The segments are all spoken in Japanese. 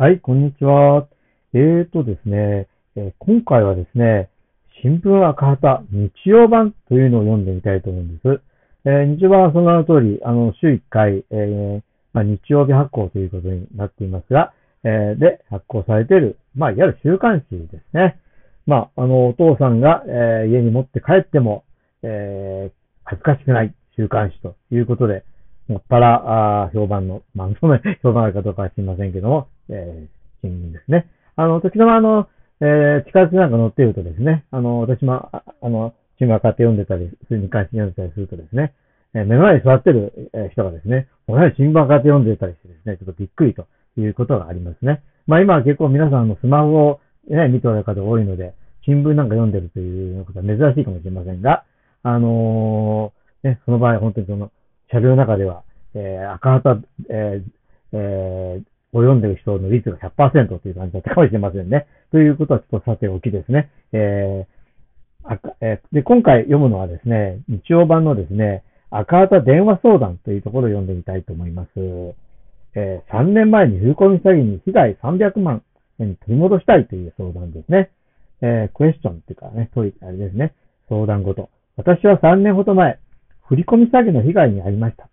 はい、こんにちは。えーとですね、えー今回はですね、新聞赤旗日曜版というのを読んでみたいと思うんです。えー日曜版はその名の通り、あの、週1回、えーまあ、日曜日発行ということになっていますが、えで、発行されている、まあ、いわゆる週刊誌ですね。まあ、あの、お父さんが、え家に持って帰っても、え恥ずかしくない週刊誌ということで、もっぱら、あ評判の、まあ、その 評判あるかどうかは知りませんけども、えー、新聞ですね。あの、時たまあの、えー、地下鉄なんか乗っているとですね、あの、私も、あの、新聞買って読んでたり、普通に関心読んでたりするとですね、えー、目の前に座ってる、え人がですね、同じ新聞買って読んでたりしてですね、ちょっとびっくりということがありますね。まあ今は結構皆さんのスマホを、ね、見ておられる方多いので、新聞なんか読んでるということは珍しいかもしれませんが、あのー、ね、その場合本当にその、車両の中では、えー、赤旗、えー、えー、を読んでる人の率が100%という感じだったかもしれませんね。ということはちょっとさておきですね。えー、赤えー、で、今回読むのはですね、日曜版のですね、赤旗電話相談というところを読んでみたいと思います。えー、3年前に振り込み詐欺に被害300万円取り戻したいという相談ですね。えー、クエスチョンっていうかね、問い、あれですね、相談ごと。私は3年ほど前、振り込み詐欺の被害に遭いました。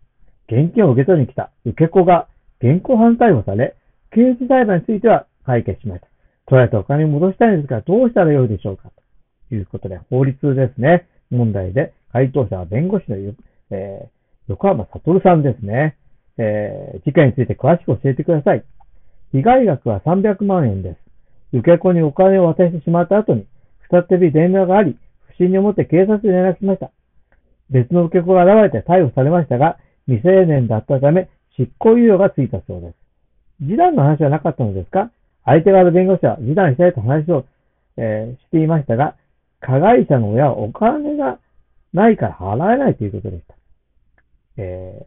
現金を受け取りに来た受け子が現行犯逮捕され、刑事裁判については解決しました。取られたお金を戻したいんですが、どうしたらよいでしょうか？ということで、法律ですね。問題で、回答者は弁護士の、えー、横浜悟さんですね。えー、事件について詳しく教えてください。被害額は300万円です。受け子にお金を渡してしまった後に、再び電話があり、不審に思って警察に連絡しました。別の受け子が現れて逮捕されましたが、未成年だったため、執行猶予がついたそうです。示談の話はなかったのですか？相手側の弁護士は示談したいと話を、えー、していましたが、加害者の親はお金がないから払えないということでした。え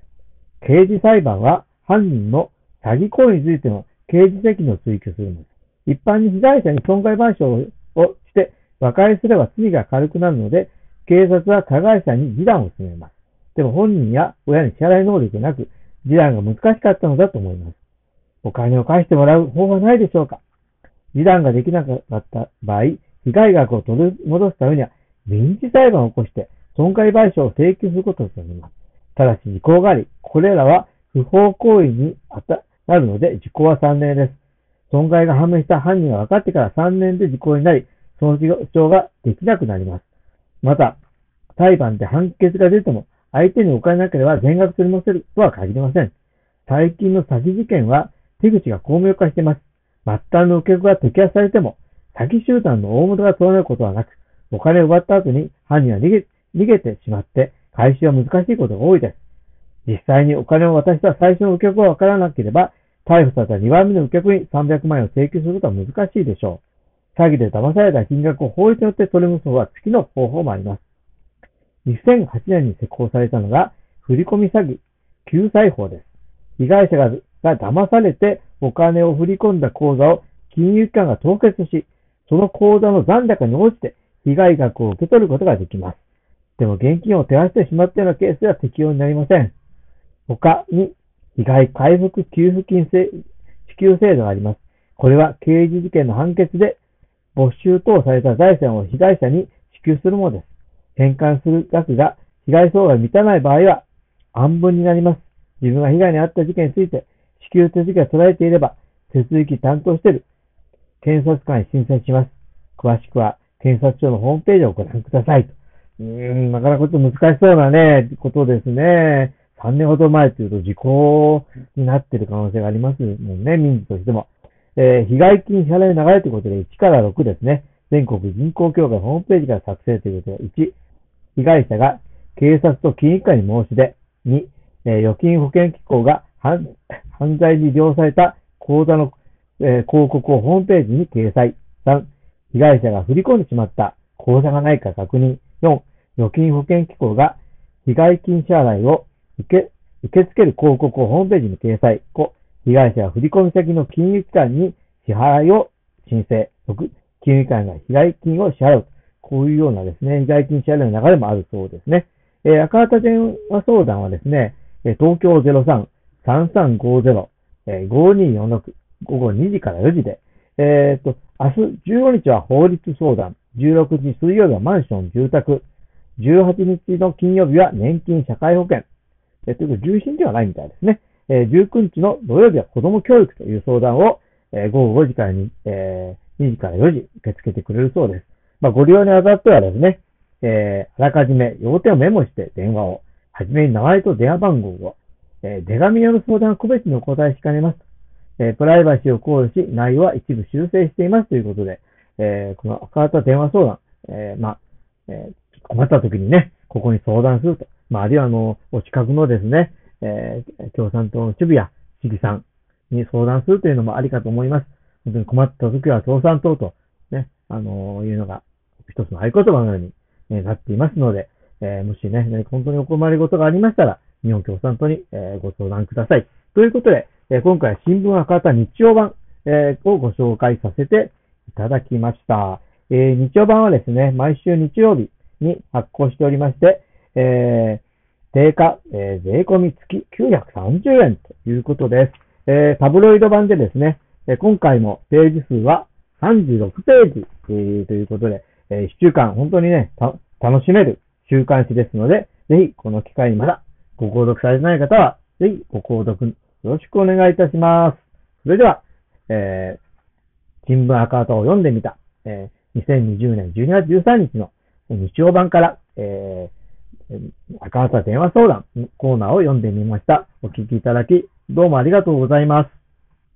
ー、刑事裁判は犯人の詐欺行為についての刑事責任を追及するのです。一般に被害者に損害賠償をして和解すれば罪が軽くなるので、警察は加害者に示談を進めます。でも本人や親に支払い能力なく、示談が難しかったのだと思います。お金を返してもらう方法はないでしょうか示談ができなかった場合、被害額を取り戻すためには、民事裁判を起こして、損害賠償を請求することとなります。ただし、時効があり、これらは不法行為に当たるので、時効は3年です。損害が判明した犯人が分かってから3年で時効になり、その主張ができなくなります。また、裁判で判決が出ても、相手にお金なければ全額取り戻せるとは限りません。最近の詐欺事件は手口が巧妙化しています。末端の受け子が摘発されても、詐欺集団の大元が取られることはなく、お金を奪った後に犯人は逃げ逃げてしまって回収は難しいことが多いです。実際にお金を渡した最初の受け子がわからなければ、逮捕された2番目の受け子に300万円を請求することは難しいでしょう。詐欺で騙された金額を法律によって取り戻す方は月の方法もあります。2008年に施行されたのが、振込詐欺救済法です。被害者がが騙されてお金を振り込んだ口座を金融機関が凍結し、その口座の残高に応じて被害額を受け取ることができます。でも現金を手配してしまったようなケースでは適用になりません。他に、被害回復給付金支給制度があります。これは刑事事件の判決で没収等された財産を被害者に支給するものです。返還する額が被害総額満たない場合は、暗分になります。自分が被害に遭った事件について、支給手続きが捉えていれば、手続き担当している検察官に申請します。詳しくは、検察庁のホームページをご覧ください。うーん、なかなかちょっと難しそうなね、ことですね。3年ほど前というと時効になっている可能性がありますもんね、民事としても。えー、被害金支払いの流れということで1から6ですね。全国銀行協会ホームページから作成ということで、1、被害者が警察と金融機関に申し出、2、え、預金保険機構が 犯罪に利用された口座の、え、広告をホームページに掲載。3、被害者が振り込んでしまった口座がないか確認。4、預金保険機構が被害金支払いを受け、受け付ける広告をホームページに掲載。5、被害者が振込先の金融機関に支払いを申請。6、金融機関が被害金を支払う。こういうようなですね、被害金支払いの流れもあるそうですね。えー、赤旗電話相談はですね、東京03-3350-5246、午後2時から4時で、えっ、と、明日15日は法律相談、16日水曜日はマンション、住宅、18日の金曜日は年金、社会保険、えということ重心ではないみたいですね。え19日の土曜日は子供教育という相談を、え午後5時からに、え2時から4時受け付けてくれるそうです。まあ、ご利用にあたってはですね、えー、あらかじめ要点をメモして電話を、はじめに名前と電話番号を、えー、手紙による相談は個別にお答えしかねます。えー、プライバシーを考慮し、内容は一部修正していますということで、えー、この赤旗電話相談、えー、まあ、えー、困った時にね、ここに相談すると。まあ、あるいはあの、お近くのですね、えー、共産党の支部や市議さんに相談するというのもありかと思います。本当に困った時は共産党と、ね、あのー、いうのが一つの合言葉のように、えなっていますので、え、もしね、本当にお困りごとがありましたら、日本共産党に、え、ご相談ください。ということで、え、今回は新聞赤旗日曜版、え、をご紹介させていただきました。え、日曜版はですね、毎週日曜日に発行しておりまして、え、定価、え、税込み月930円ということです。えー、タブロイド版でですね、え、今回もページ数は36ページ、ということで、えー、1週間本当にね、楽しめる週刊誌ですので、ぜひこの機会にまだご購読されてない方は、ぜひご購読よろしくお願いいたします。それでは、えー、新聞赤旗を読んでみた、えー、2020年12月13日の日曜版から、えー、赤旗電話相談コーナーを読んでみました。お聞きいただき、どうもありがとうございます。